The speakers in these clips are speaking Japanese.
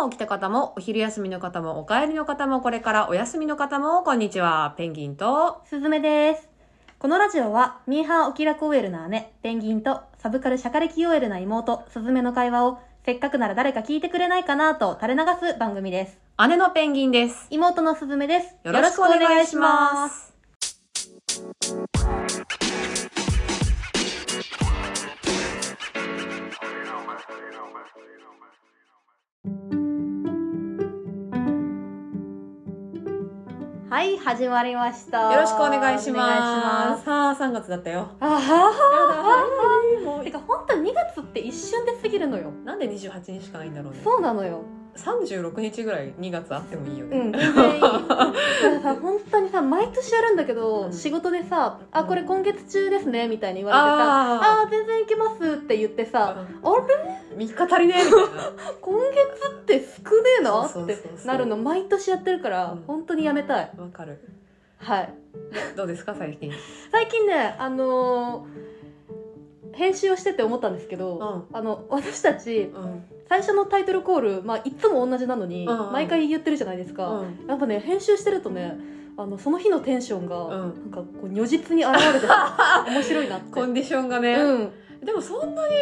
朝起きた方も、お昼休みの方も、お帰りの方も、これからお休みの方も、こんにちは。ペンギンと、すずめです。このラジオは、ミーハーお気楽 OL な姉、ペンギンと、サブカルシャカレキ OL な妹、すずめの会話を、せっかくなら誰か聞いてくれないかなと垂れ流す番組です。姉のペンギンです。妹のすずめです。よろしくお願いします。はい、始まりました。よろしくお願いします。さあ、3月だったよ。あははやだはてか、ほんと2月って一瞬で過ぎるのよ。なんで28日しかないんだろうね。そうなのよ。36日ぐらい2月あってもいいよね。うん、全然いい。だからさ、本当にさ、毎年やるんだけど、うん仕事でさ、あ、うんこれ今月中ですね、みたいに言われてさ、ああー、全然いけますって言ってーさ、あれ？3日足りねえみたいな。今月って少ねえな？ってなるの毎年やってるから、うん本当にやめたい。わかる。はい。どうですか、最近？最近ね、あのー編集をしてて思ったんですけど、あの、私たち、うん。最初のタイトルコール、まあ、いつも同じなのに、うんうん毎回言ってるじゃないですか。うん。やっぱね、編集してるとね、あの、その日のテンションが、うんなんかこう、如実に現れてさ 面白いなって。コンディションがね。うん。でもそんなに、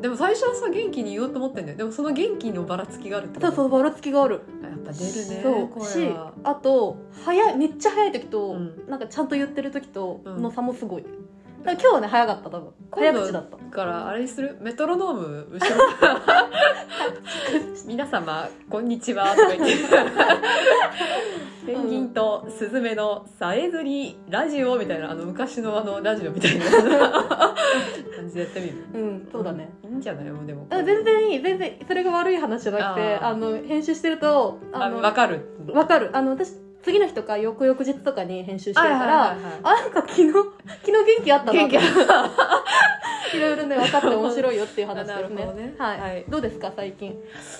でも最初はさ、元気に言おうと思ってんだよ。でもその元気のばらつきがあるってことそうばらつきがある。やっぱ出るね。そう声しはあと早いめっちゃ早い時と、うんなんかちゃんと言ってる時とうんの差もすごい、だから今日はね早かった多分。早口だった。だからあれにする？メトロノーム？後ろ？皆様こんにちはとか言って。ペンギンとスズメのさえずりラジオみたいなあの昔のあのラジオみたいな。感じでやってみる？うんそうだね、いいんじゃない？もうでも。あ全然いい全然それが悪い話じゃなくてあの編集してるとあのあわかる。わかる。あの私次の日とか翌々日とかに編集してるから、はいはいはいはい。あなんか昨日 昨日元気あったな元気あいろいろね分かって面白いよっていう話ですね。ね。はい、はい。どうですか最近？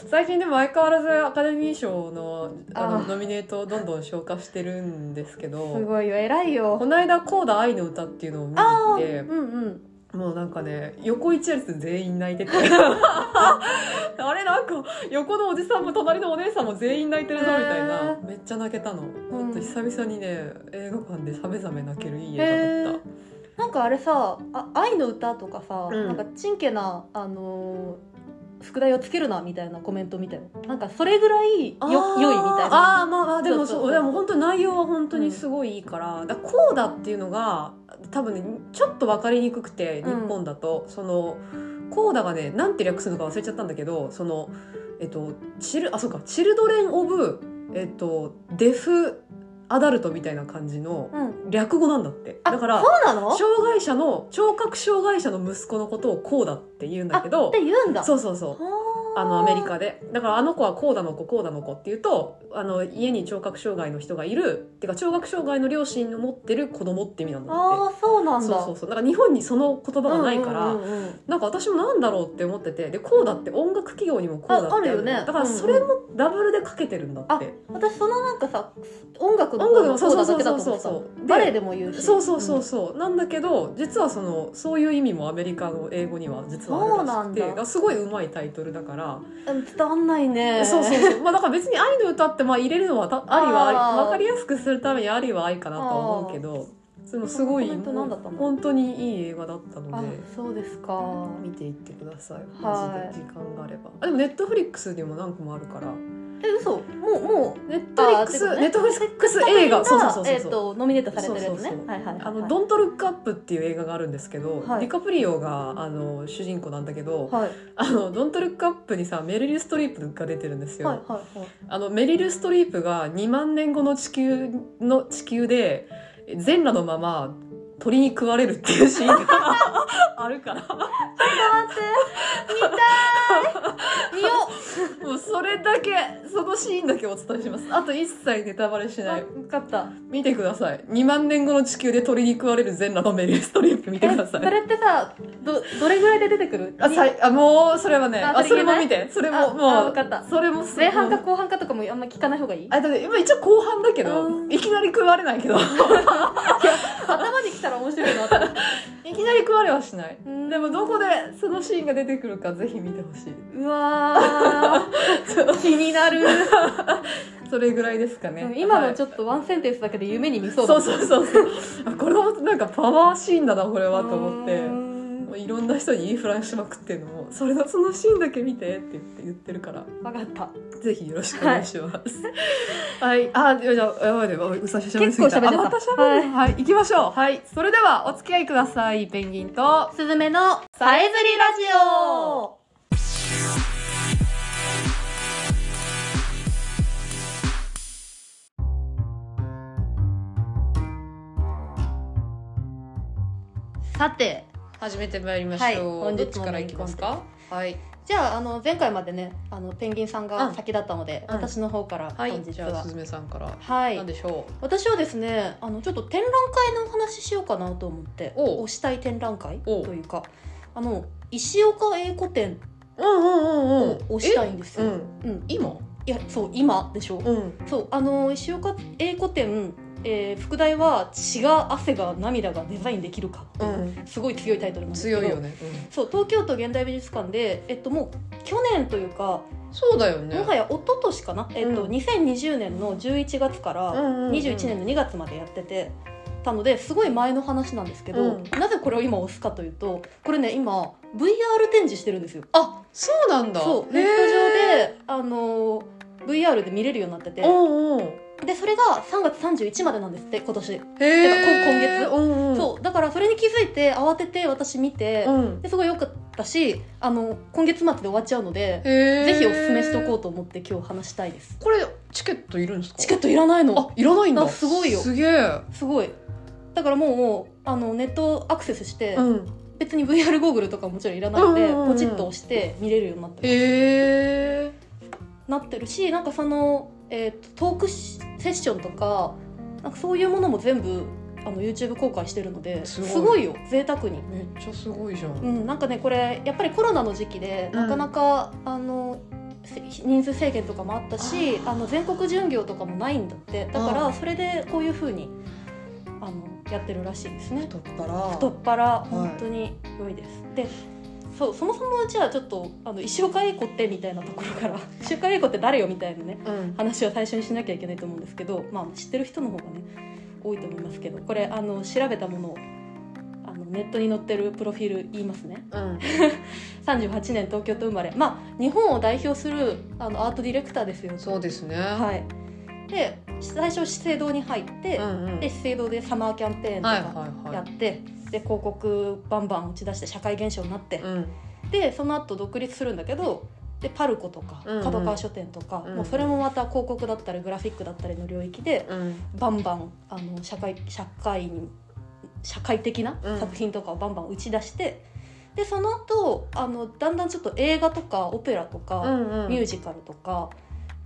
最近でも相変わらずアカデミー賞のあのノミネートをどんどん消化してるんですけど。すごいよ。偉いよ。この間「コーダ愛の歌」っていうのを見て。うんうんもうなんかね横一列全員泣いてて。あれなんか横のおじさんも隣のお姉さんも全員泣いてるぞみたいな。へめっちゃ泣けたの、うん。ほんと久々にね映画館でさめざめ泣けるいいへ映画だっー。なんかあれさ「あ愛の歌」とかさ、うん。なんかちんけな、あのー副題をつけるなみたいなコメント見たよ。なんかそれぐらいよた良いみたいな。ああまあまあでもそうでも本当内容は本当にすごいいいから,、だからこうだっていうのが多分ねちょっと分かりにくくて日うん。本だと、そのコーダがねなんて略するのか忘れちゃったんだけどそのえっとチルあそうかチルドレン・オブ、えっと、デフ・アダルトみたいな感じのうん。略語なんだって。あだから障害者の聴覚障害者の息子のことをこうだって言うんだけあどって言うんだ。そうそうそうあのアメリカで。だからあの子はこうだの子こうだの子っていうとあの家に聴覚障害の人がいる。っていうか聴覚障害の両親を持ってる子供って意味なんだって。ああそうなんだ。そうそうそう。だから日本にその言葉がないから、うんうんうんうん。なんか私もなんだろうって思ってて。でこうだって音楽企業にもこうだって。ああるよね。だからそれもダブルでかけてるんだって、私そのなんかさ音楽の音楽も方そうそうそうだだけだと思ってたでバレエでも言うし。そうそうそうそう、なんだけど実はそのそういう意味もアメリカの英語には実はあるらしくて。そうなんだ。すごいうまいタイトルだから、うん伝わんないね。そうそうそう。まあだから別に愛の歌ってまあ入れるのはたありは分かりやすくするためにありは愛かなとは思うけどでもすごい本当にいい映画だったのあでそうですか。見ていってください。はい。マジで時間があれば。あでもネットフリックスにも何個もあるからえ嘘。もうもうネットフリックス、ネットフリックス映画そうそうそう。そうえっ、とノミネートされてるやつね。あの「ドントルックアップっていう映画があるんですけど、はい。ディカプリオがあの主人公なんだけど、はい。あのドントルックアップにさメリル・ストリープが出てるんですよ、はいはいはい。あのメリル・ストリープが2万年後の地球の地球で全裸のまま鳥に食われるっていうシーンが あるから。待って見たい。見よもうそれだけそのシーンだけお伝えします。あと一切ネタバレしうない。分かった。見てください。2万年後の地球で鳥に食われる全裸のメリル・ストリープ見てください。それってさどどれぐらいで出てくる？あさいあもうそれはねああそれも見て。それあももうあわかった。それもす前半か後半かとかもあんま聞かない方がいい？あだって今一応後半だけどうん。いきなり食われないけど。頭に来たら面白いな いきなり食わバレはしない。うん。でもどこでそのシーンが出てくるかぜひ見てほしい。うわー。気になる。それぐらいですかね、今のちょっとワンセンテンスだけで夢に見そうだそうそうそうそう。あこれもなんかパワーシーンだなこれはと思ってもういろんな人に言いふらしまくってるのもそれのそのシーンだけ見てって言って言ってるから。わかった。ぜひよろしくお願いします。はい、あ、じゃあ、やばい。ね、うさしゃべりすぎ結構喋っちゃった。あまた喋る、はい、行きましょう。はい、それではお付き合いください、ペンギンと。すずめのさえずりラジオ。さて始めてまいりましょう。はい本日から行きますか？はい。じゃああの前回までねあのペンギンさんが先だったので、うん私の方からはい、本日は、じゃあ、すずめさんから。はいなんでしょ私はですねあのちょっと展覧会のお話ししようかなと思って推したい展覧会というかあの石岡英子展を推したいんですよ、うん。うん、今？いやそう今でしょうん。そうあの石岡英子展、えー副題は「血が汗が涙がデザインできるか」う、うん。すごい強いタイトルなんですけど強いよね。そう東京都現代美術館で、えっと、もう去年というか、うん。そうだよね。もはや一昨年かな、えっとうん2020年の11月からうんうんうん21年の2月までやってて。たのですごい前の話なんですけど、うんなぜこれを今押すかというとこれね今 VR 展示してるんですよあ、そうなんだ。そうネット上であの VR で見れるようになっててうんうん。でそれが3月31日までなんですって今年、へえ。今うんうん。そう。だからそれに気づいて慌てて私見て、うん。ですごい良かったしあの今月末で終わっちゃうので。ぜひおすすめしとこうと思って今日話したいです。これチケットいるんですか？チケットいらないの。あいらないんだ。あすごいよ。すげえ。すごい。だからもうあのネットアクセスして、うん。別に VR ゴーグルとかもちろんいらないので、うんうんうん。うんポチッと押して見れるようになってます。へえなってるしなんかその、えーとトークしセッションとかなんかそういうものも全部あの YouTube 公開してるのですすごいよ贅沢に。めっちゃすごいじゃん、うん、なんかねこれやっぱりコロナの時期でうん。なかなか、あのせ人数制限とかもあったしあの全国巡業とかもないんだって。だかあらそれでこういうふうにあのやってるらしいですね。太っ腹。太っ腹本当に良いです、でそうそもそもじゃあちょっとあの石岡英子ってみたいなところから石岡英子って誰よみたいなねうん。話を最初にしなきゃいけないと思うんですけど、まあ、知ってる人の方がね多いと思いますけどこれあの調べたものをあのネットに載ってるプロフィール言いますね。うん。38年東京都生まれ。まあ日本を代表するあのアートディレクターですよそうですね。はい。で最初資生堂に入って、うんうん。で資生堂でサマーキャンペーンとはいかはいはやって、で広告バンバン打ち出して社会現象になって。でその後独立するんだけどでパルコとかうんうん。角川書店とか、うん。もうそれもまた広告だったりグラフィックだったりの領域でうん。バンバンあの社会社会に社会的なうん。作品とかをバンバン打ち出して、でその後あのだんだんちょっと映画とかオペラとか、うんうん。ミュージカルとか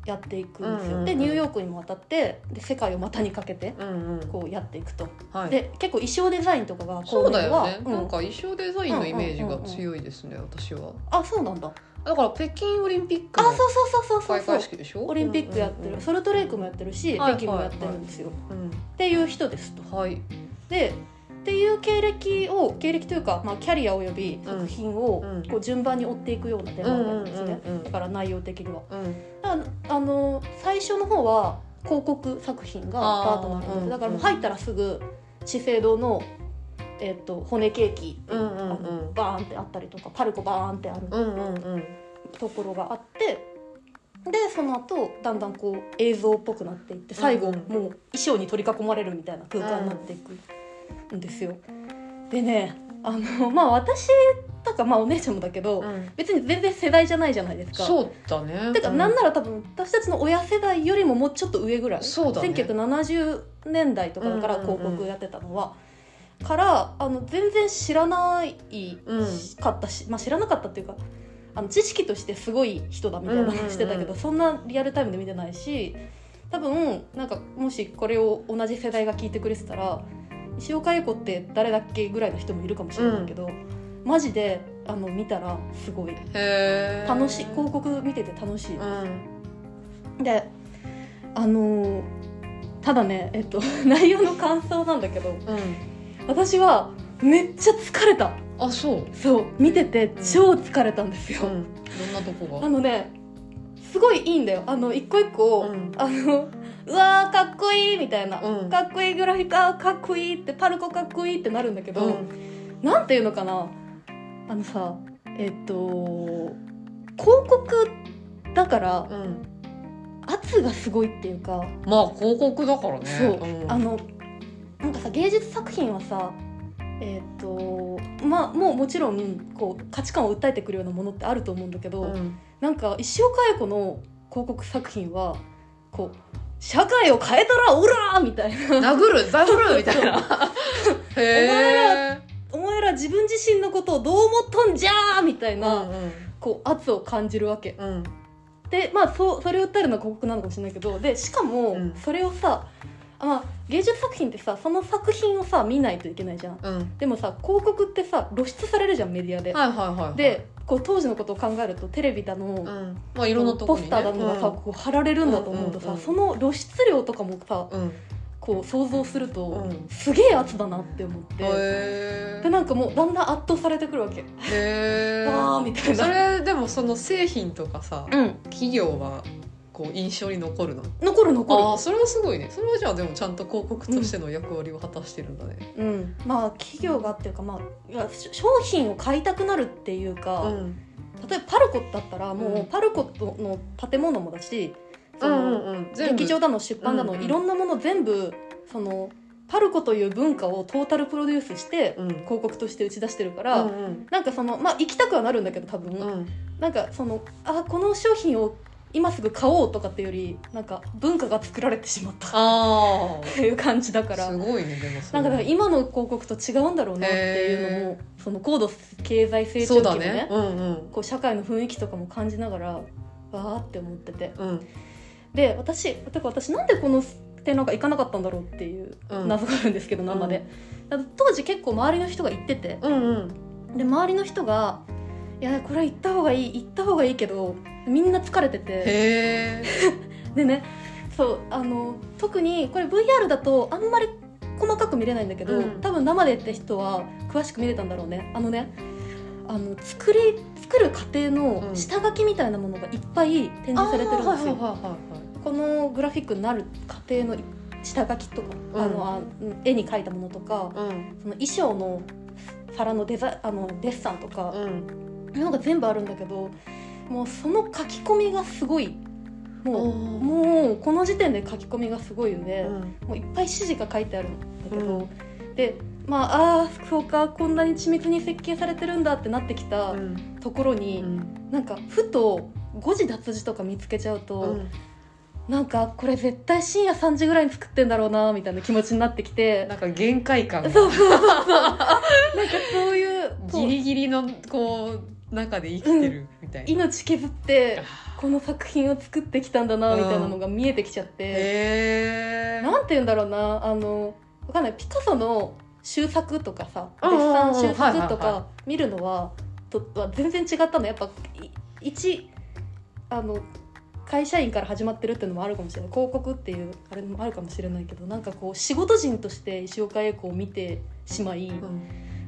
やっていくんですよ、うんうんうん。でニューヨークにも渡ってで世界を股にかけてうんうん。こうやっていくと、はい。で結構衣装デザインとかがそうだよね、うんなんか衣装デザインのイメージが強いですね、私は。あそうなんだ。だから北京オリンピックのあそうそうそうそうそう。開そう会式でしょ？オリンピックやってる、ソルトレイクもやってるし、はい。北京もやってるんですよ、うん。っていう人ですと。はい。でっていう経歴を経歴というか、まあ、キャリアおよび作品をうん。こう順番に追っていくようなデマなんですね、だから内容的には。あの最初の方は広告作品がバー。ッとなるんです、だからもう入ったらすぐ資生堂の、えっと骨ケーキ、うんうんうん。バーンってあったりとかパルコバーンってあるところがあってでその後だんだんこう映像っぽくなっていって最後、うんもう衣装に取り囲まれるみたいな空間になっていく。んですよ。でねあのまあ私とかまあお姉ちゃんもだけど、うん。別に全然世代じゃないじゃないですか。そうだね。てか、うん。なんなら多分私たちの親世代よりももうちょっと上ぐらい、そうだね。1970年代とかだからうんうんうん。広告やってたのは、からあの全然知らないうん。かったし、まあ、知らなかったっていうかあの知識としてすごい人だみたいなのしてたけど、うんうんうんそんなリアルタイムで見てないし多分なんかもしこれを同じ世代が聞いてくれてたら石岡英子って誰だっけぐらいの人もいるかもしれないけど、マジであの見たらすごい。楽しい。広告見てて楽しい。うん。であのーただねえっと 内容の感想なんだけどうん。私はめっちゃ疲れた。あそう。そう。見ててうん。超疲れたんですよ、うん。どんなとこが？あのねすごいいいんだよ。あの一個一個、うん。あのうわーかっこいいみたいな、うん。かっこいいグラフィックあーかっこいいってパルコかっこいいってなるんだけど、うん。なんていうのかな？あのさえっと広告だからうん。圧がすごいっていうか、まあ広告だからね。そう、ん。あのなんかさ芸術作品はさえっとまあもうもちろんこう価値観を訴えてくるようなものってあると思うんだけど、うん。なんか石岡英子の広告作品はこう社会を変えたらオラーみたいな。殴る殴るみたいな。へえお前ら自分自身のことをどう思っとんじゃーみたいな、うんこう圧を感じるわけ。うん。うんでまあそうそれを訴えるのは広告なのかもしれないけどでしかもうん。それをさ、あまあ、芸術作品ってさその作品をさ見ないといけないじゃん。うん。でもさ広告ってさ露出されるじゃんメディアで、はいはいはいはい。でこう当時のことを考えるとテレビだの、うん。まあいろんなとこにね。ポスターだのがさ、こう貼られるんだと思うとさ、うんうんうん。その露出量とかもさうん。こう想像すると、うん。すげえ圧だなって思って、へでなんかもうだんだん圧倒されてくるわけ、えへ わーみたいな。それでもその製品とかさうん。企業はこう印象に残るの？残る残る。ああそれはすごいね。それはじゃあでもちゃんと広告としての役割を果たしてるんだね。うん、まあ企業がっていうかまあ商品を買いたくなるっていうか、うん。例えばパルコだったらもうん。うパルコの建物もだし、そうんのうんうん。劇場だの出版だの、うんうん。いろんなもの全部そのパルコという文化をトータルプロデュースしてうん。広告として打ち出してるかうら、んうん。なんかそのまあ行きたくはなるんだけど多分、うん。なんかそのあこの商品を今すぐ買おうとかっていうよりなんか文化が作られてしまった。っあていう感じだから。あすごいねでもなんかだから今の広告と違うんだろうなっていうのもその高度経済成長期のねね。うんうん。こう社会の雰囲気とかも感じながらわーって思ってて。うん。で私てか私なんでこの展覧会行かなかったんだろうっていううん。謎があるんですけど、生で、だから当時結構周りの人が行ってて。うんうん。で周りの人が「いやこれは行った方がいい行った方がいいけどみんな疲れてて。でねそうあの特にこれ VR だとあんまり細かく見れないんだけど、うん。多分生でって人は詳しく見れたんだろうね。あのねあの作り作る過程のうん。下書きみたいなものがいっぱい展示されてるんですよ、このグラフィックになる過程の下書きとか、うん。あのあ絵に描いたものとかうん。その衣装の皿のデザあのデッサンとか、うんいうのが全部あるんだけどもうその書き込みがすごい。もうもうこの時点で書き込みがすごい上、うん。もういっぱい指示が書いてあるんだけど、うん。でまああーそうかこんなに緻密に設計されてるんだってなってきたうん。ところうに、ん。なんかふと誤字脱字とか見つけちゃうと、うん。なんかこれ絶対深夜3時ぐらいに作ってんだろうなみたいな気持ちになってきて。なんか限界感が。そうそうそうそう。なんかそういう。ギリギリのこう中で生きてるみたいな、命削ってこの作品を作ってきたんだなみたいなのが見えてきちゃって、なんて言うんだろうなあのわかんない。ピカソの終作とかさデッサン作とか見るのはとは全然違ったの。やっぱい一あの会社員から始まってるっていうのもあるかもしれない。広告っていうあれもあるかもしれないけどなんかこう仕事人として石岡英子を見てしまい、うん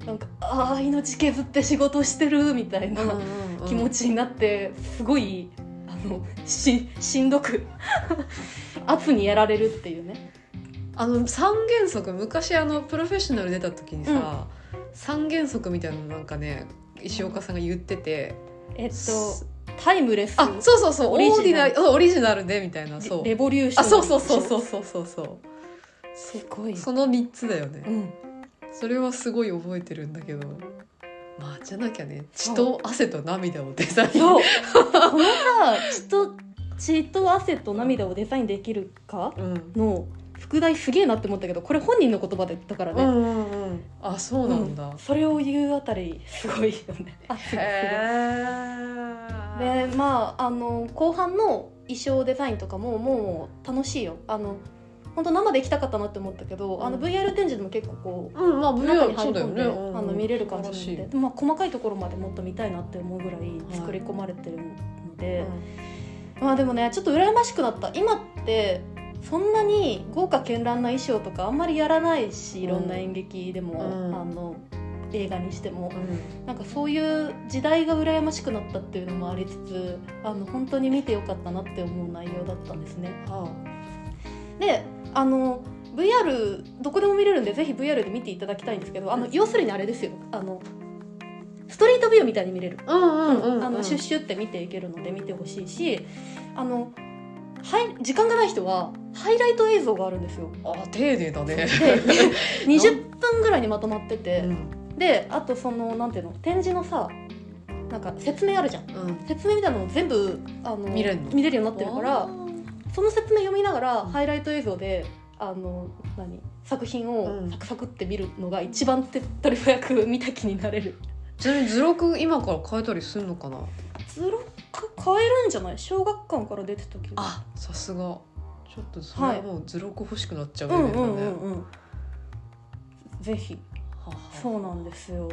なんかああ命削って仕事してるみたいな。気持ちになってすごいあのししんどく 圧にやられるっていうね。あの三原則昔あのプロフェッショナル出た時にさ、三原則みたいなのなんかね石岡さんが言っててえっとタイムレス。あそうそうそうオリジナル。オリジナルでみたいなそう。レボリューション。あそうそうそうそうそうそう。そうすごい。その3つだよね、うんそれはすごい覚えてるんだけど。まあじゃなきゃね血と汗と涙をデザイン。そう。このさ血と血と汗と涙をデザインできるか？うん。の副題すげえなって思ったけどこれ本人の言葉で言ったからね、うんうんうん。あそうなんだ、うん。それを言うあたりすごいよね。あでまああの後半の衣装デザインとかももう楽しいよ。あの本当生で行きたかったなって思ったけど、あのうん VR 展示でも結構こううんまあ中に入り込んで、うんあの見れる感じなんで。で、まあ、細かいところまでもっと見たいなって思うぐらい作り込まれてるので、まあでもねちょっと羨ましくなった。今ってそんなに豪華絢爛な衣装とかあんまりやらないしいろんな演劇でも、うん。あの映画にしても。うん。なんかそういう時代が羨ましくなったっていうのもありつつあの本当に見てよかったなって思う内容だったんですね。はであの VR どこでも見れるんでぜひ VR で見ていただきたいんですけどあの要するにあれですよ。あのストリートビューみたいに見れる、シュッシュって見ていけるので見てほしいしあのはい時間がない人はハイライト映像があるんですよ。あ丁寧だね。で 20分ぐらいにまとまってて、うん。であとそのなんていうの展示のさなんか説明あるじゃん。うん。説明みたいなのを全部あの見れるようになってるからその説明読みながらうん。ハイライト映像であの何作品をうん。サクサクって見るのが一番手っ取り早く 見た気になれる。ちなみに図録今から変えたりすんのかな？図録変えるんじゃない？小学館から出てたけどあさすが。ちょっとそれはもう図録欲しくなっちゃうレベルだね、うんうんうんうん。ぜひ。ははそうなんですよ。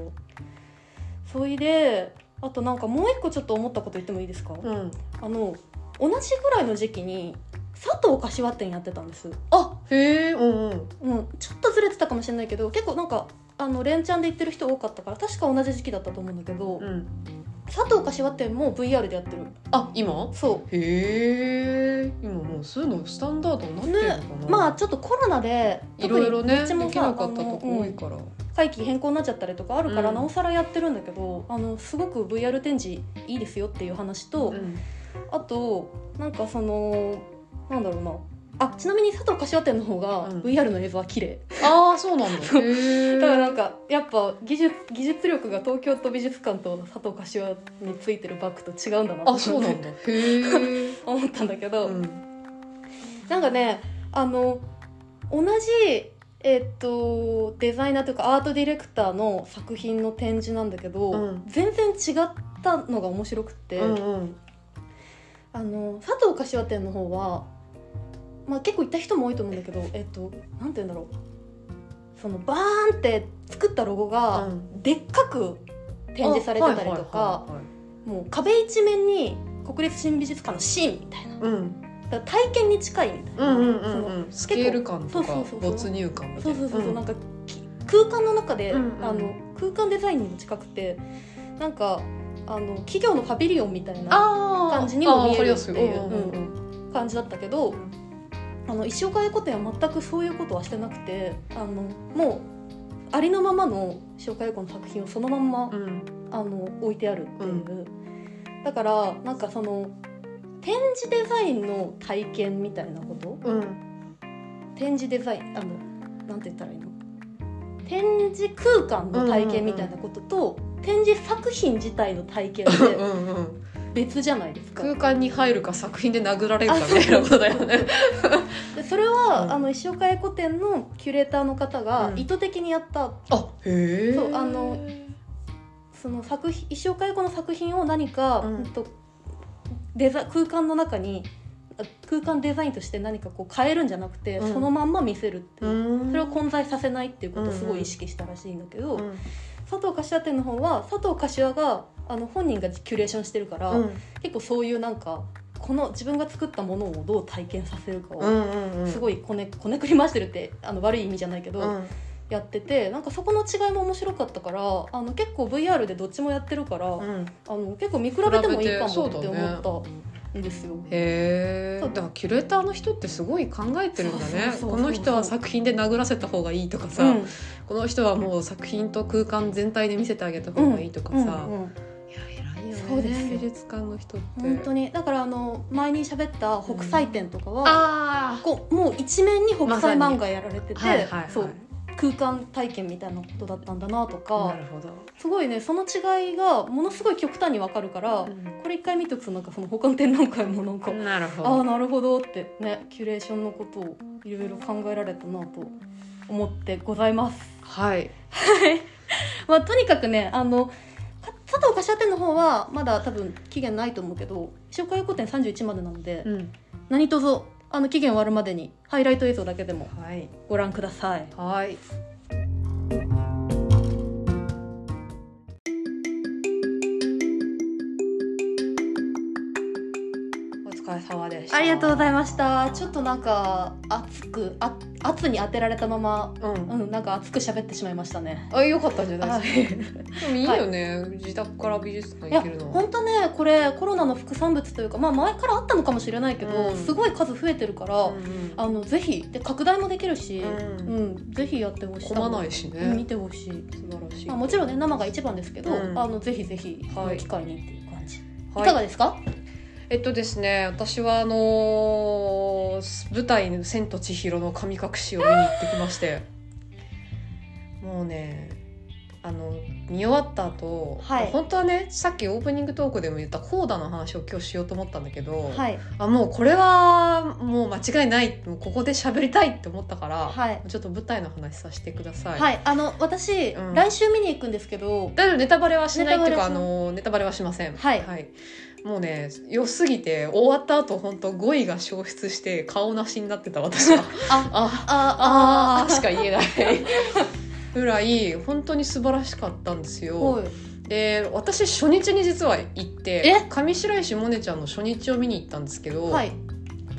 それであとなんかもう一個ちょっと思ったこと言ってもいいですか、うん。あの同じぐらいの時期に佐藤柏店やってたんです。あへえうんうん。うん、ちょっとずれてたかもしれないけど結構なんかあの連チャンで行ってる人多かったから確か同じ時期だったと思うんだけど、うん。佐藤柏店も VR でやってる。あ今？そへえ今もうそういうのスタンダードになってるのかな、うまあちょっとコロナでいろいろねできなさかったとこ多いから、会期変更になっちゃったりとかあるから、うんなおさらやってるんだけどあのすごく VR 展示いいですよっていう話と、うん。あとなんかそのなんだろうな。あちなみに佐藤柏店の方がうん。VR の映像は綺麗、ああそうなんだ。だからなんかやっぱ技術技術力が東京都美術館と佐藤柏についてるバッグと違うんだなあそうなんだ。思ったんだけど、うん、なんかねあの同じえっとデザイナーというかアートディレクターの作品の展示なんだけど、うん。全然違ったのが面白くって、うんうん。あの佐藤柏店の方は、まあ、結構行った人も多いと思うんだけどえ。っとなんて言うんだろう。そのバーンって作ったロゴがうん。でっかく展示されてたりとかもう壁一面に国立新美術館のシーンみたいな。うん。体験に近いみたいな、うんうんうそのんうんスケール感とか没入感みたそいうな。そうそうそう、ん。なんかき空間の中で、うんうんあの空間デザインにも近くてなんかあの企業のパビリオンみたいな感じにも見えるっていううんうん感じだったけどあの石岡英子店は全くそういうことはしてなくてあのもうありのままの石岡英子の作品をそのまんま、うん。うんあの置いてあるっていう、だからなんかその展示デザインの体験みたいなこと？うん。展示デザインあのなんて言ったらいいの？展示空間の体験みたいなことと、展示作品自体の体験ってうんうん別じゃないですか。空間に入るか作品で殴られるかみたいなことだよね。でそれは、うん。あの石岡英子店のキュレーターの方がうん。意図的にやった、あへえ。そうあのその作品石岡英子の作品を何か、うん。うんとデザ空間の中にあ空間デザインとして何かこう変えるんじゃなくて、うん。そのまんま見せるっていう。う、ん。それを混在させないっていうことをすごい意識したらしいんだけど、うん。佐藤柏店の方は佐藤柏があの本人がキュレーションしてるから、うん。結構そういうなんかこの自分が作ったものをどう体験させるかを、すごいこねこねくり回してるってあの悪い意味じゃないけど、うん。やっててなんかそこの違いも面白かったからあの結構 VR でどっちもやってるから、うん。あの結構見比べてもいいかもって思ったんですよ。へえだからキュレーターの人ってすごい考えてるんだね。この人は作品で殴らせた方がいいとかさ、うん。この人はもう作品と空間全体で見せてあげた方がいいとかさ、うんよね。そうです。よ美術館の人って本当に。だからあの前に喋った北斎展とかは、あこうもう一面に北斎漫画やられてて、あはいはいはい。そう空間体験みたいなことだったんだなとなかるほど、すごいねその違いがものすごい極端にわかるから、これ一回見ておくとなんかその他の展覧会もなんか、なるほああどなるほどってねキュレーションのことをいろいろ考えられたなと思ってございます。はい。まあ、とにかくねあのか佐藤柏店の方はまだ多分期限ないと思うけど石岡横店31までなので、うん。何卒あの期限終わるまでにハイライト映像だけでもはい。ご覧ください。はいお疲れ様でした。ありがとうございました。ちょっとなんか暑くあ圧に当てられたまま、うん。うん、なんか熱く喋ってしまいましたね。あよかったんじゃなはいいですか。でもいいよね、自宅から美術館行けるの。本当ねこれコロナの副産物というか、まあ、前からあったのかもしれないけど、うん。すごい数増えてるから、うんあのぜひで拡大もできるし、ううんんぜひやってほしい。混まないしね、うん見てほしい、素晴らしい、まあ、もちろんね生が一番ですけど、うん。あのぜひぜひこはい。の機会にっていう感じ、い、はいかがですか？えっとですね私はあのー舞台の「千と千尋の神隠し」を見に行ってきまして。もうねあの見終わった後、はい。本当はねさっきオープニングトークでも言ったコーダの話を今日しようと思ったんだけど、はい。あもうこれはもう間違いないもうここで喋りたいって思ったから、はい。ちょっと舞台の話させてください。はい。あの私、うん。来週見に行くんですけど大丈夫ネタバレはしないっていうかあネタバレのネタバレはしません。はいもうね良すぎて終わった後本当語彙が消失して顔なしになってた私は。ああああーしか言えない。ぐらい本当に素晴らしかったんですよ。はい。で私初日に実は行ってえ？上白石萌音ちゃんの初日を見に行ったんですけど、はい。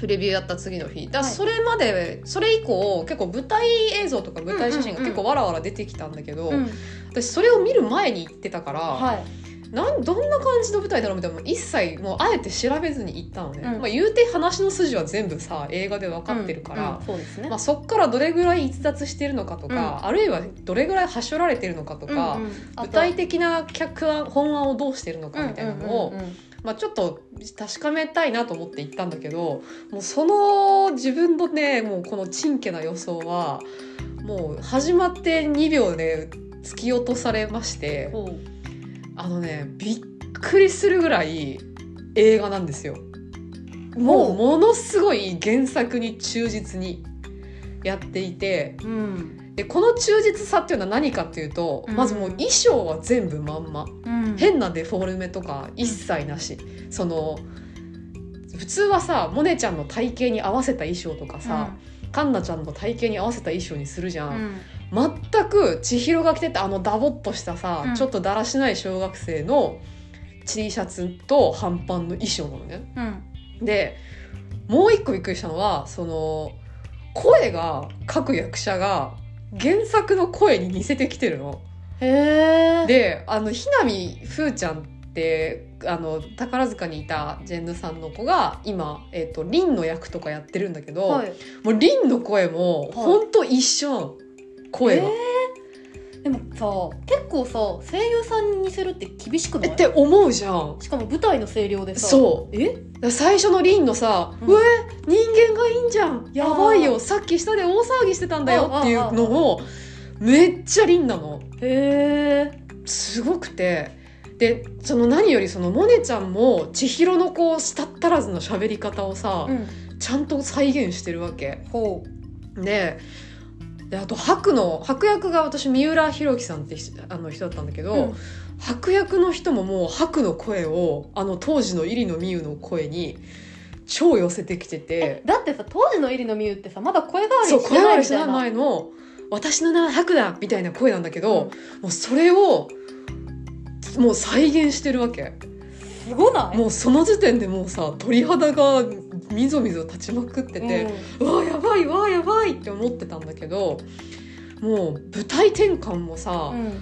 プレビューやった次の日。だそれまで、それ以降結構舞台映像とか舞台写真が結構わらわら出てきたんだけど、うん。私それを見る前に行ってたから、はいなんどんな感じの舞台だろうみたいなのも一切もうあえて調べずに行ったのね、うん。まあ、言うて話の筋は全部さ映画で分かってるから、うんうんそね、まあ、そっからどれぐらい逸脱してるのかとか、あるいはどれぐらいはしょられてるのかとか、うんうん。具体的な客案本案をどうしてるのかみたいなのを、うんうんうん。うんまあ、ちょっと確かめたいなと思って行ったんだけどもうその自分のねもうこのちんけな予想はもう始まって2秒で突き落とされましてほうあのねびっくりするぐらい映画なんですよ。もうものすごい原作に忠実にやっていて。うん。でこの忠実さっていうのは何かっていうと、うん。まずもう衣装は全部まんま。うん。変なデフォルメとか一切なし、その普通はさモネちゃんの体型に合わせた衣装とかさ、カンナちゃんの体型に合わせた衣装にするじゃ、うんん全く千尋が着てたあのダボっとしたさ、うん。ちょっとだらしない小学生の T シャツと半パンの衣装なのね。うん。でもう一個びっくりしたのはその声が各役者が原作の声に似せてきてるの。へえであのひなみふーちゃんってあの宝塚にいたジェンヌさんの子が今、えー、とリンの役とかやってるんだけど、はい。もうリンの声もほんと一緒なの声が。えー。でもさ結構さ声優さんに似せるって厳しくない？えって思うじゃん。しかも舞台の声量でさ。そう。え？最初のリンのさ「うん。うえ？人間がいいんじゃん。やばいあよ。さっき下で大騒ぎしてたんだよ」っていうのもめっちゃリンなの。へえすごくて。でその何よりそのモネちゃんも千尋のこうったらずの喋り方をさ、うん。ちゃんと再現してるわけ。ほでであと白の白役が私三浦弘樹さんって人あの人だったんだけど、ううん。白役の人ももう白の声をあの当時の入野美優の声に超寄せてきてて。だってさ当時の入野美優ってさまだ声変わりしてないな。前の「私の名は白だ!」みたいな声なんだけど、うん。もうそれをもう再現してるわけすごない？もうその時点でもうさ鳥肌がみぞみぞ立ちまくってて、うわやばいうわやばいって思ってたんだけどもう舞台転換もさ、うん。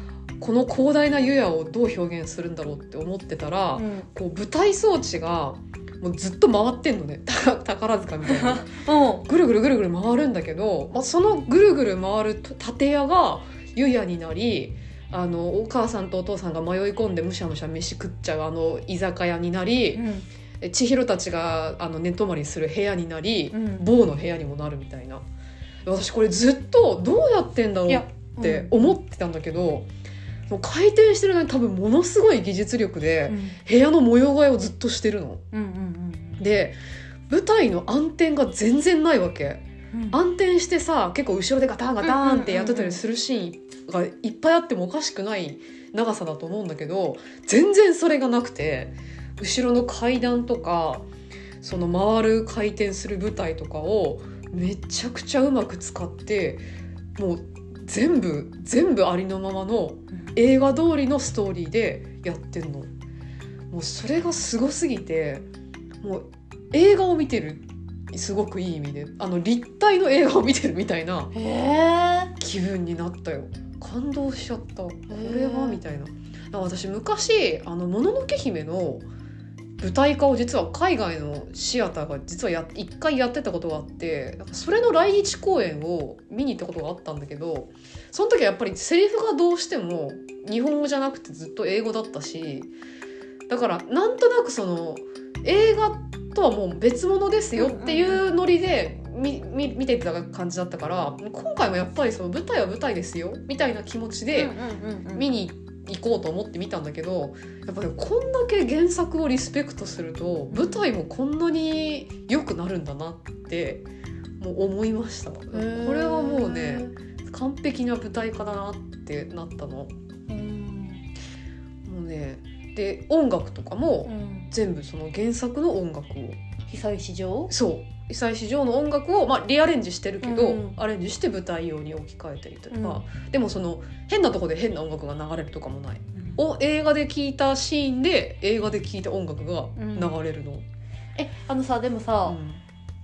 この広大な湯屋をどう表現するんだろうって思ってたら、うん。こう舞台装置がもうずっと回ってんのね。た 宝塚みたいな。うん。ぐるぐるぐるぐる回るんだけど、まあ、そのぐるぐる回る建屋が湯屋になりあのお母さんとお父さんが迷い込んでむしゃむしゃ飯食っちゃうあの居酒屋になり、え千尋たちがあの寝泊まりする部屋になり、うん。某の部屋にもなるみたいな。私これずっとどうやってんだろうって思ってたんだけど、もう回転してるのに多分ものすごい技術力でうん。部屋の模様替えをずっとしてるの。うんうんで舞台の暗転が全然ないわけ。うん暗転してさ結構後ろでガタンガタンってやってたりするシーンがいっぱいあってもおかしくない長さだと思うんだけど全然それがなくて後ろの階段とかその回る回転する舞台とかをめちゃくちゃうまく使ってもう全部全部ありのままの映画通りのストーリーでやってんの。もうそれがすごすぎてもう映画を見てるすごくいい意味であの立体の映画を見てるみたいな気分になったよ。感動しちゃった。これはみたいな。私昔「あのもののけ姫」の舞台化を実は海外のシアターが実はや一回やってたことがあってそれの来日公演を見に行ったことがあったんだけどその時はやっぱりセリフがどうしても日本語じゃなくてずっと英語だったしだからなんとなくその映画とはもう別物ですよっていうノリで見見見てた感じだったから今回もやっぱりその舞台は舞台ですよみたいな気持ちで見に行こうと思って見たんだけどやっぱりこんだけ原作をリスペクトすると舞台もこんなに良くなるんだなってもう思いました。これはもうね完璧な舞台化だなってなったの。うん。もうねで音楽とかもうん。全部その原作の音楽を。久石譲そう。久石譲の音楽を、まあ、リアレンジしてるけど、うんアレンジして舞台用に置き換えたりとか、でもその変なとこで変な音楽が流れるとかもない。を映画で聴いたシーンで映画で聴いた音楽が流れるの。えあのさでもさ、うん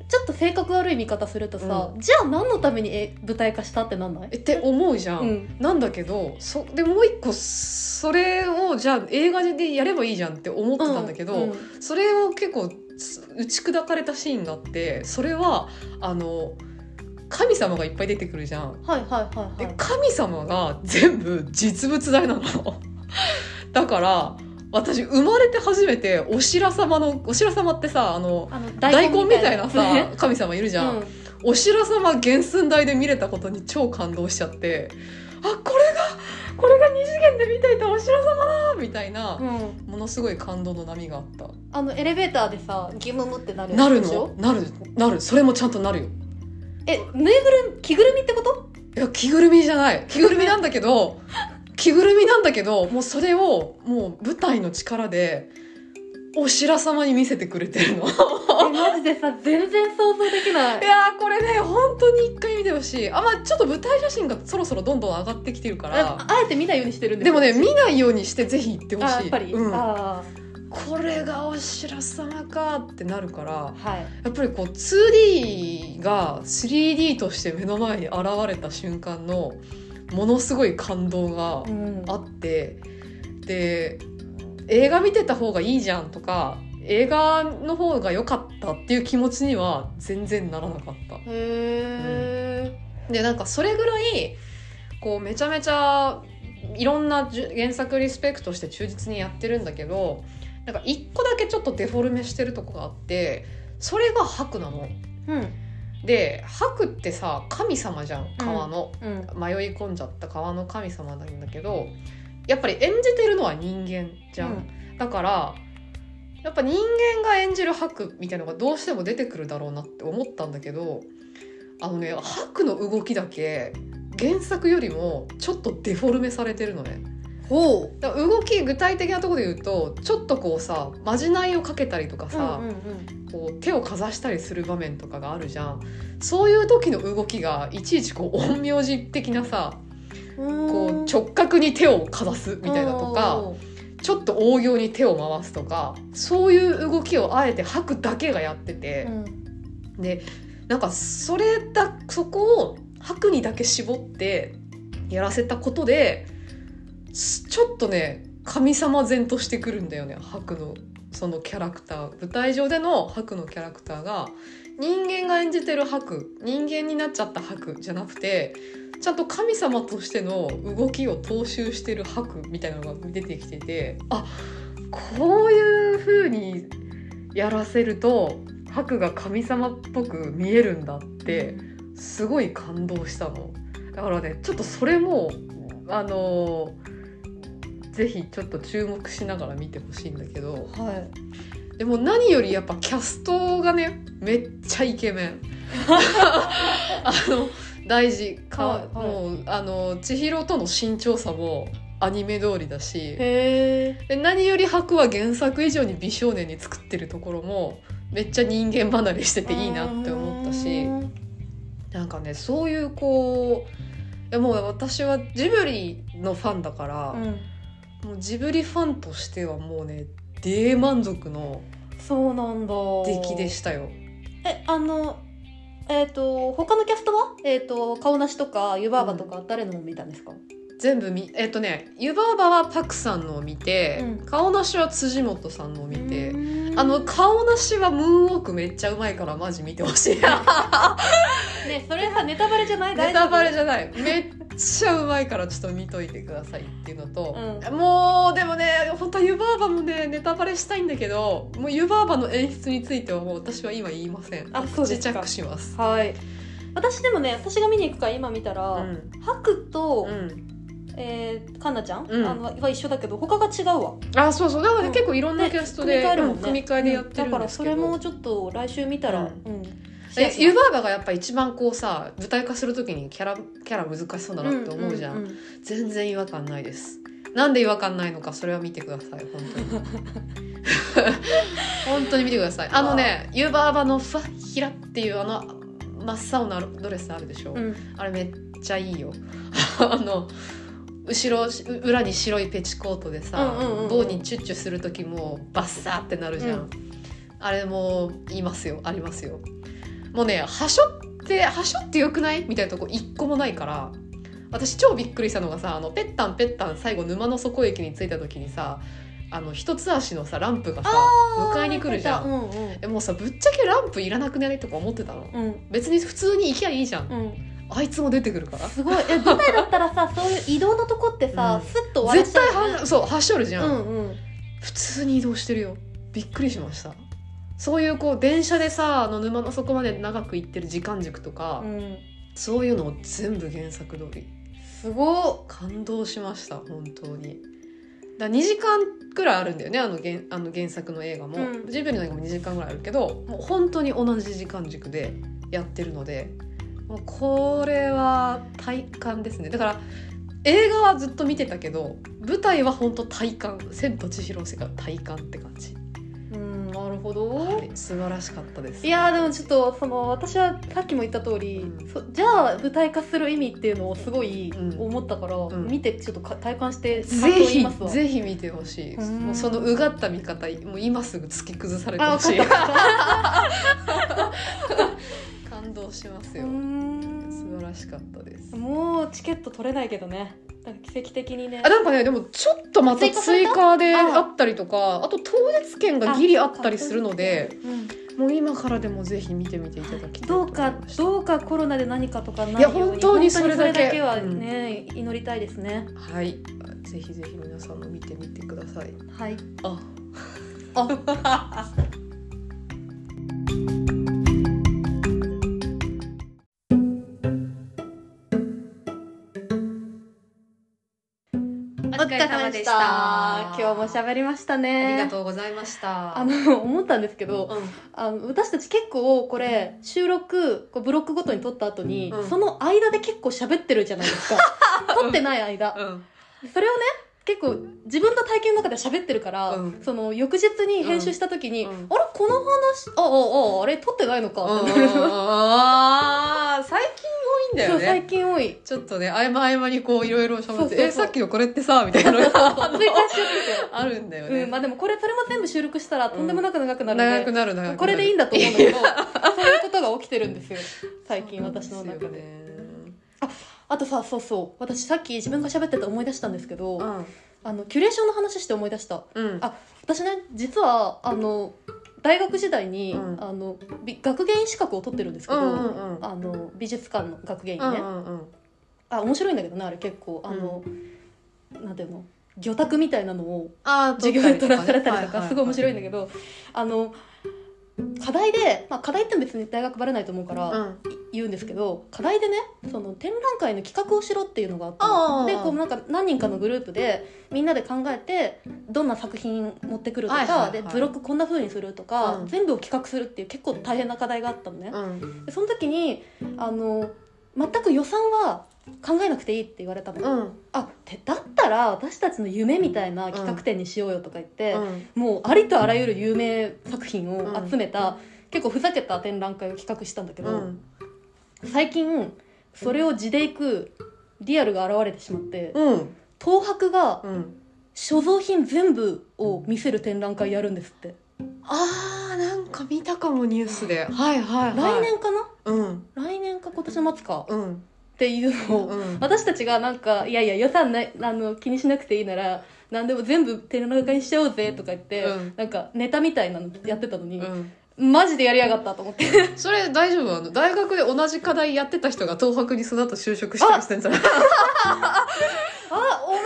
ちょっと性格悪い見方するとさ、じゃあ何のためにえ舞台化したってなんない？えって思うじゃん。うん。なんだけどそでもう一個それをじゃあ映画でやればいいじゃんって思ってたんだけど、うん。それを結構つ打ち砕かれたシーンがあってそれはあの神様がいっぱい出てくるじゃん。はいはいはいではい。神様が全部実物大なの。だから私生まれて初めてお白様のお白様ってさあのあの大根みたいな。さね 神様いるじゃん、うん。お白様原寸大で見れたことに超感動しちゃってあこれがこれが二次元で見ていたお白様だみたいな、うん。ものすごい感動の波があった。あのエレベーターでさギムムってなるなるの。なるなる。それもちゃんとなるよ。えぬいぐるみ着ぐるみってこと？いや着ぐるみじゃない。着ぐるみなんだけど 着ぐるみなんだけどもうそれをもう舞台の力でお白様に見せてくれてるの。マジでさ全然想像できない。やーこれね本当に一回見てほしい。あまあちょっと舞台写真がそろそろどんどん上がってきてるかあら。あえて見ないようにしてるんですでもね見ないようにしてぜひ行ってほしい。あやっぱり、うん、あこれがお白様かってなるからあはい。やっぱりこう 2D が 3D として目の前に現れた瞬間のものすごい感動がうんあってで映画見てた方がいいじゃんとか映画の方が良かったっていう気持ちには全然ならなかった。へえ、でなんかそれぐらいこうめちゃめちゃいろんな原作リスペクトして忠実にやってるんだけどなんか一個だけちょっとデフォルメしてるとこがあってそれが白なの。うんで白ってさ神様じゃん川の、うん。迷い込んじゃった川の神様なんだけどやっぱり演じてるのは人間じゃん。だからやっぱ人間が演じる白みたいなのがどうしても出てくるだろうなって思ったんだけどあのね白の動きだけ原作よりもちょっとデフォルメされてるのねほだから動き具体的なところで言うとちょっとこうさまじないをかけたりとかうさ、こう手をかざしたりする場面とかがあるじゃん。そういう時の動きがいちいちこう陰陽師的なさうん。こう直角に手をかざすみたいなとかちょっと大行に手を回すとかそういう動きをあえて吐くだけがやっててう、ん。でなんかそれだそこを吐くにだけ絞ってやらせたことですちょっとね神様前としてくるんだよね。白のそのキャラクター舞台上での白のキャラクターが人間が演じてる白人間になっちゃった白じゃなくてちゃんと神様としての動きを踏襲してる白みたいなのが出てきててあこういう風にやらせると白が神様っぽく見えるんだってすごい感動したの。だからねちょっとそれもあのぜひちょっと注目しながら見てほしいんだけど。はい。でも何よりやっぱキャストがねめっちゃイケメン。あの大事か、はいはい。もうあの千尋との身長差もアニメ通りだし。で何より白は原作以上に美少年に作ってるところもめっちゃ人間離れしてていいなって思ったし。なんかねそういうこういやもう私はジブリのファンだから、うんもうジブリファンとしてはもうね大満足のそうなんだ。出来でしたよ。えあのえっ、と他のキャストは？えっ、と顔なしとか湯婆婆とか誰のを見たんですか、全部見えっとね湯婆婆はパクさんのを見て、うん。顔なしは辻元さんのを見て、うん。あの顔なしはムーンウォークめっちゃうまいからマジ見てほしい。ねそれさネタバレじゃない？ネタバレじゃゃない。めっちゃうまいからちょっと見といてくださいっていうのと、うもうでもね本当は湯婆婆もねネタバレしたいんだけどもう湯婆婆の演出についてはもう私は今言いません。あそうですか。自着します。はい。私でもね私が見に行くから今見たら、うん。ハクと、うん。えー、カンナちゃん、うん。あのは一緒だけど他が違うわ。あそうそう。だからね、うん。結構いろんなキャストで組み替えね。うん組み替えでやってるんだからですけど、それもちょっと来週見たら、ううん湯婆婆がやっぱ一番こうさ舞台化するときにキャラキャラ難しそうだなって思うじゃん,、うん。うん。全然違和感ないです。なんで違和感ないのかそれは見てください本当に。本当に見てください。あ。のね湯婆婆のファヒラっていうあの真っ青なドレスあるでしょ、うん。あれめっちゃいいよ。あの後ろう裏に白いペチコートでさ、うんうんうんうん。棒にチュッチュする時もバッサーってなるじゃん、うん。あれも言いますよありますよもうねはしょってはしょってよくない？みたいなとこ一個もないから。私超びっくりしたのがさあのペッタンペッタン最後沼の底駅に着いた時にさあの一つ足のさランプがさ迎えに来るじゃん。うんうん。えもうさぶっちゃけランプいらなくない？とか思ってたの。うん。別に普通に行きゃいいじゃん。うん。あいつも出てくるから。すごい。え舞台だったらさ そういう移動のとこってさ、うん。スッと終わら絶せちゃうよね。対はそうはしょるじゃん、うんうん。普通に移動してるよ。びっくりしましたそういうこう電車でさあの沼の底まで長く行ってる時間軸とか、うんそういうのを全部原作通り。すご感動しました本当に。だ2時間くらいあるんだよねあの原あの原作の映画も、うん。ジブリの映画も2時間ぐらいあるけどもう本当に同じ時間軸でやってるのでもうこれは体感ですね。だから映画はずっと見てたけど舞台は本当体感「千と千尋の世界」体感って感じ、るほど、はい、素晴らしかったです。いやーでもちょっとその私はさっきも言った通り、うん。そじゃあ舞台化する意味っていうのをすごいうん。思ったから、ん。見てちょっとか体感してぜひぜひ見てほしい。うん。もうそのうがった見方もう今すぐ突き崩されてあほしい。感動しますうよん。素晴らしかったです。もうチケット取れないけどね奇跡的にね。あなんかねでもちょっとまた追加であ。あったりとかあと当日券がギリあったりするのでうんもう今からでもぜひ見てみていただきたいとどうかどうかコロナで何かとかないようにいや本当にそれだけ。はね、祈りたいですね。はい。ぜひぜひ皆さんも見てみてください。はい。あ。あ。お疲れ様でした。今日も喋りましたあねりがとうございました。あの思ったんですけどうん。あの私たち結構これ収録こうブロックごとに撮った後に、うん。その間で結構喋ってるじゃないですか。撮ってない間。うん。それをね結構自分の体験の中で喋ってるから、うん。その翌日に編集した時に、うん。あれこの話ああああれ撮ってないのかってなる、あー最近多いんだよそう最ね近多い。ちょっとね合間合間にこういろいろ喋ってえさっきのこれってさみたいなのが 追加しちゃってあるんだよて、ね、うん、まあでもこれそれも全部収録したらとんでもなく長くなる長ので、くなる長くなる。これでいいんだと思うんだけど そういうことが起きてるんですよ。最近私の中で。ですよね。あとさそうそう。私さっき自分が喋ってて思い出したんですけど、うん。あのキュレーションの話して思い出した。うん。あ私ね実はあの大学時代に、うん。あのび学芸員資格を取ってるんですけど、うんうんうん。あの美術館の学芸員ね、うんうんうん。あ面白いんだけどねあれ結構。あの、なんていうの魚拓みたいなのをあー授業で取らされたりとかすごい面白いんだけどあの課題で、まあ、課題って別に大学バレないと思うから、うん。言うんですけど課題でねその展覧会の企画をしろっていうのがあったあのあでこうなんか何人かのグループでみんなで考えてどんな作品持ってくるとか、はいはいはい。でブロックこんな風にするとか、うん。全部を企画するっていう結構大変な課題があったのね、うん。でその時にあの全く予算は考えなくていいって言われたの、うん。あてだったら私たちの夢みたいな企画展にしようよとか言って、うん。もうありとあらゆる有名作品を集めた、結構ふざけた展覧会を企画したんだけど、うん。最近それを地で行くリアルが現れてしまってうん。東博がうん。所蔵品全部を見せる展覧会やるんですってあーなんか見たかもニュースで。はいはい、はい、来年かな？うん。来年か今年の末か。うん。っていう。のを、うん。私たちがなんかいやいや予算ないあの気にしなくていいなら何でも全部手の中にしちゃおうぜとか言って、うん。なんかネタみたいなのやってたのに、うん。マジでやりやがったと思って。それ大丈夫？あの大学で同じ課題やってた人が東博にその後就職してんじゃない？あお前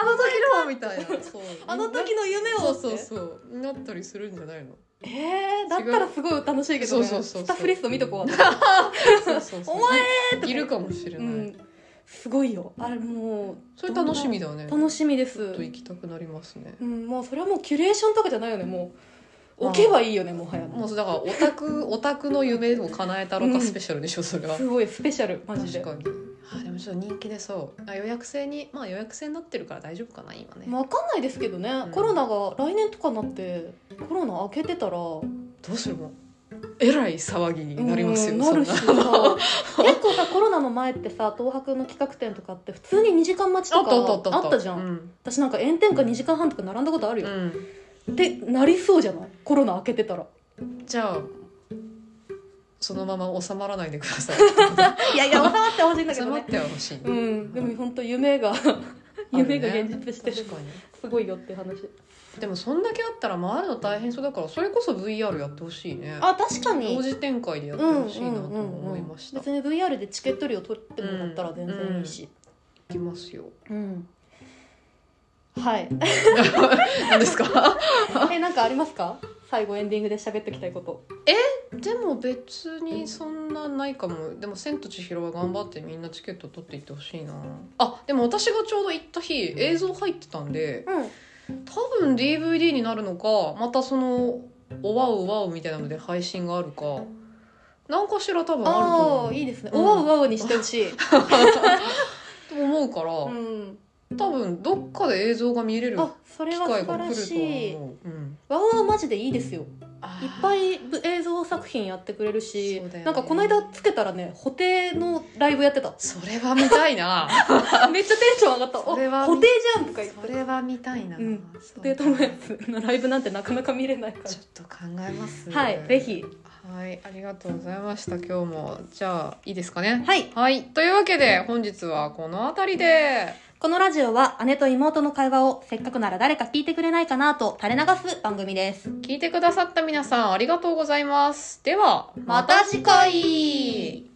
あの時のみたいな。そう。あの時の夢をそうそうそう。なったりするんじゃないのえー、だったらすごい楽しいけどね。そうそうそうスタッフリスト見とこう。そうそうそうお前いるかもしれない、うん。すごいよ。あれもうそれ楽しみだね。楽しみでちすと行きたくなりますね。うん、もうそれはもうキュレーションとかじゃないよねもう。置けばいいよねもはやもうだからオタクオタクの夢を叶えたろかスペシャルでしょそれは。すごいスペシャルマジで。確かにあでもちょっと人気でそう。あ予約制にまあ予約制になってるから大丈夫かな今ね。分かんないですけどね、うん。コロナが来年とかになってコロナ明けてたら。どうするのえらい騒ぎになりますようんな。るしそんなさ 結構さコロナの前ってさ東博の企画展とかって普通に2時間待ちとかあったあったあったあった。じゃん、うん。私なんか炎天下2時間半とか並んだことあるよ、うん。ってなりそうじゃない？コロナ明けてたら。じゃあそのまま収まらないでください。いやいや収まってほしいんだけどね。収まってはほしい。ね、うん。でも本当夢が夢が現実してる確かに。すごいよっていう話。でもそんだけあったら回るの大変そうだからそれこそ VR やってほしいね。あ確かに。同時展開でやってほしいなと思いました、別に VR でチケット料取ってもらったら全然いいし、いきますよ。うん。はい。何ですか？えなんかありますか？最後エンディングで喋っておきたいこと。でも別にそんなないかも。でも「千と千尋」は頑張ってみんなチケット取っていってほしいな。あでも私がちょうど行った日映像入ってたんでうん。多分 DVD になるのかまたその「おわうわう」みたいなので配信があるか何かしら多分あるとあ思う。あいいですね、うんおわうわうにしてほしい、と思うから、うん、多分どっかで映像が見れるあそれ機は素晴ら会が来るとしいは思う、うん、わわわマジでいいですよ。いっぱいぶ映像作品やってくれるし、ね。なんかこの間つけたらね布袋のライブやってた。それは見たいな。めっちゃテンション上がった「おそれは布袋じゃん」とか言って。それは見たいな、うん。そう布袋友達のライブなんてなかなか見れないかちょっと考えます。らはいぜひ。はい、ありがとうございました。今日も。じゃあ、いいですかね？はい。はい。というわけで、本日はこの辺りで。このラジオは姉と妹の会話をせっかくなら誰か聞いてくれないかなと垂れ流す番組です聞いてくださった皆さん、ありがとうございます。では、また次回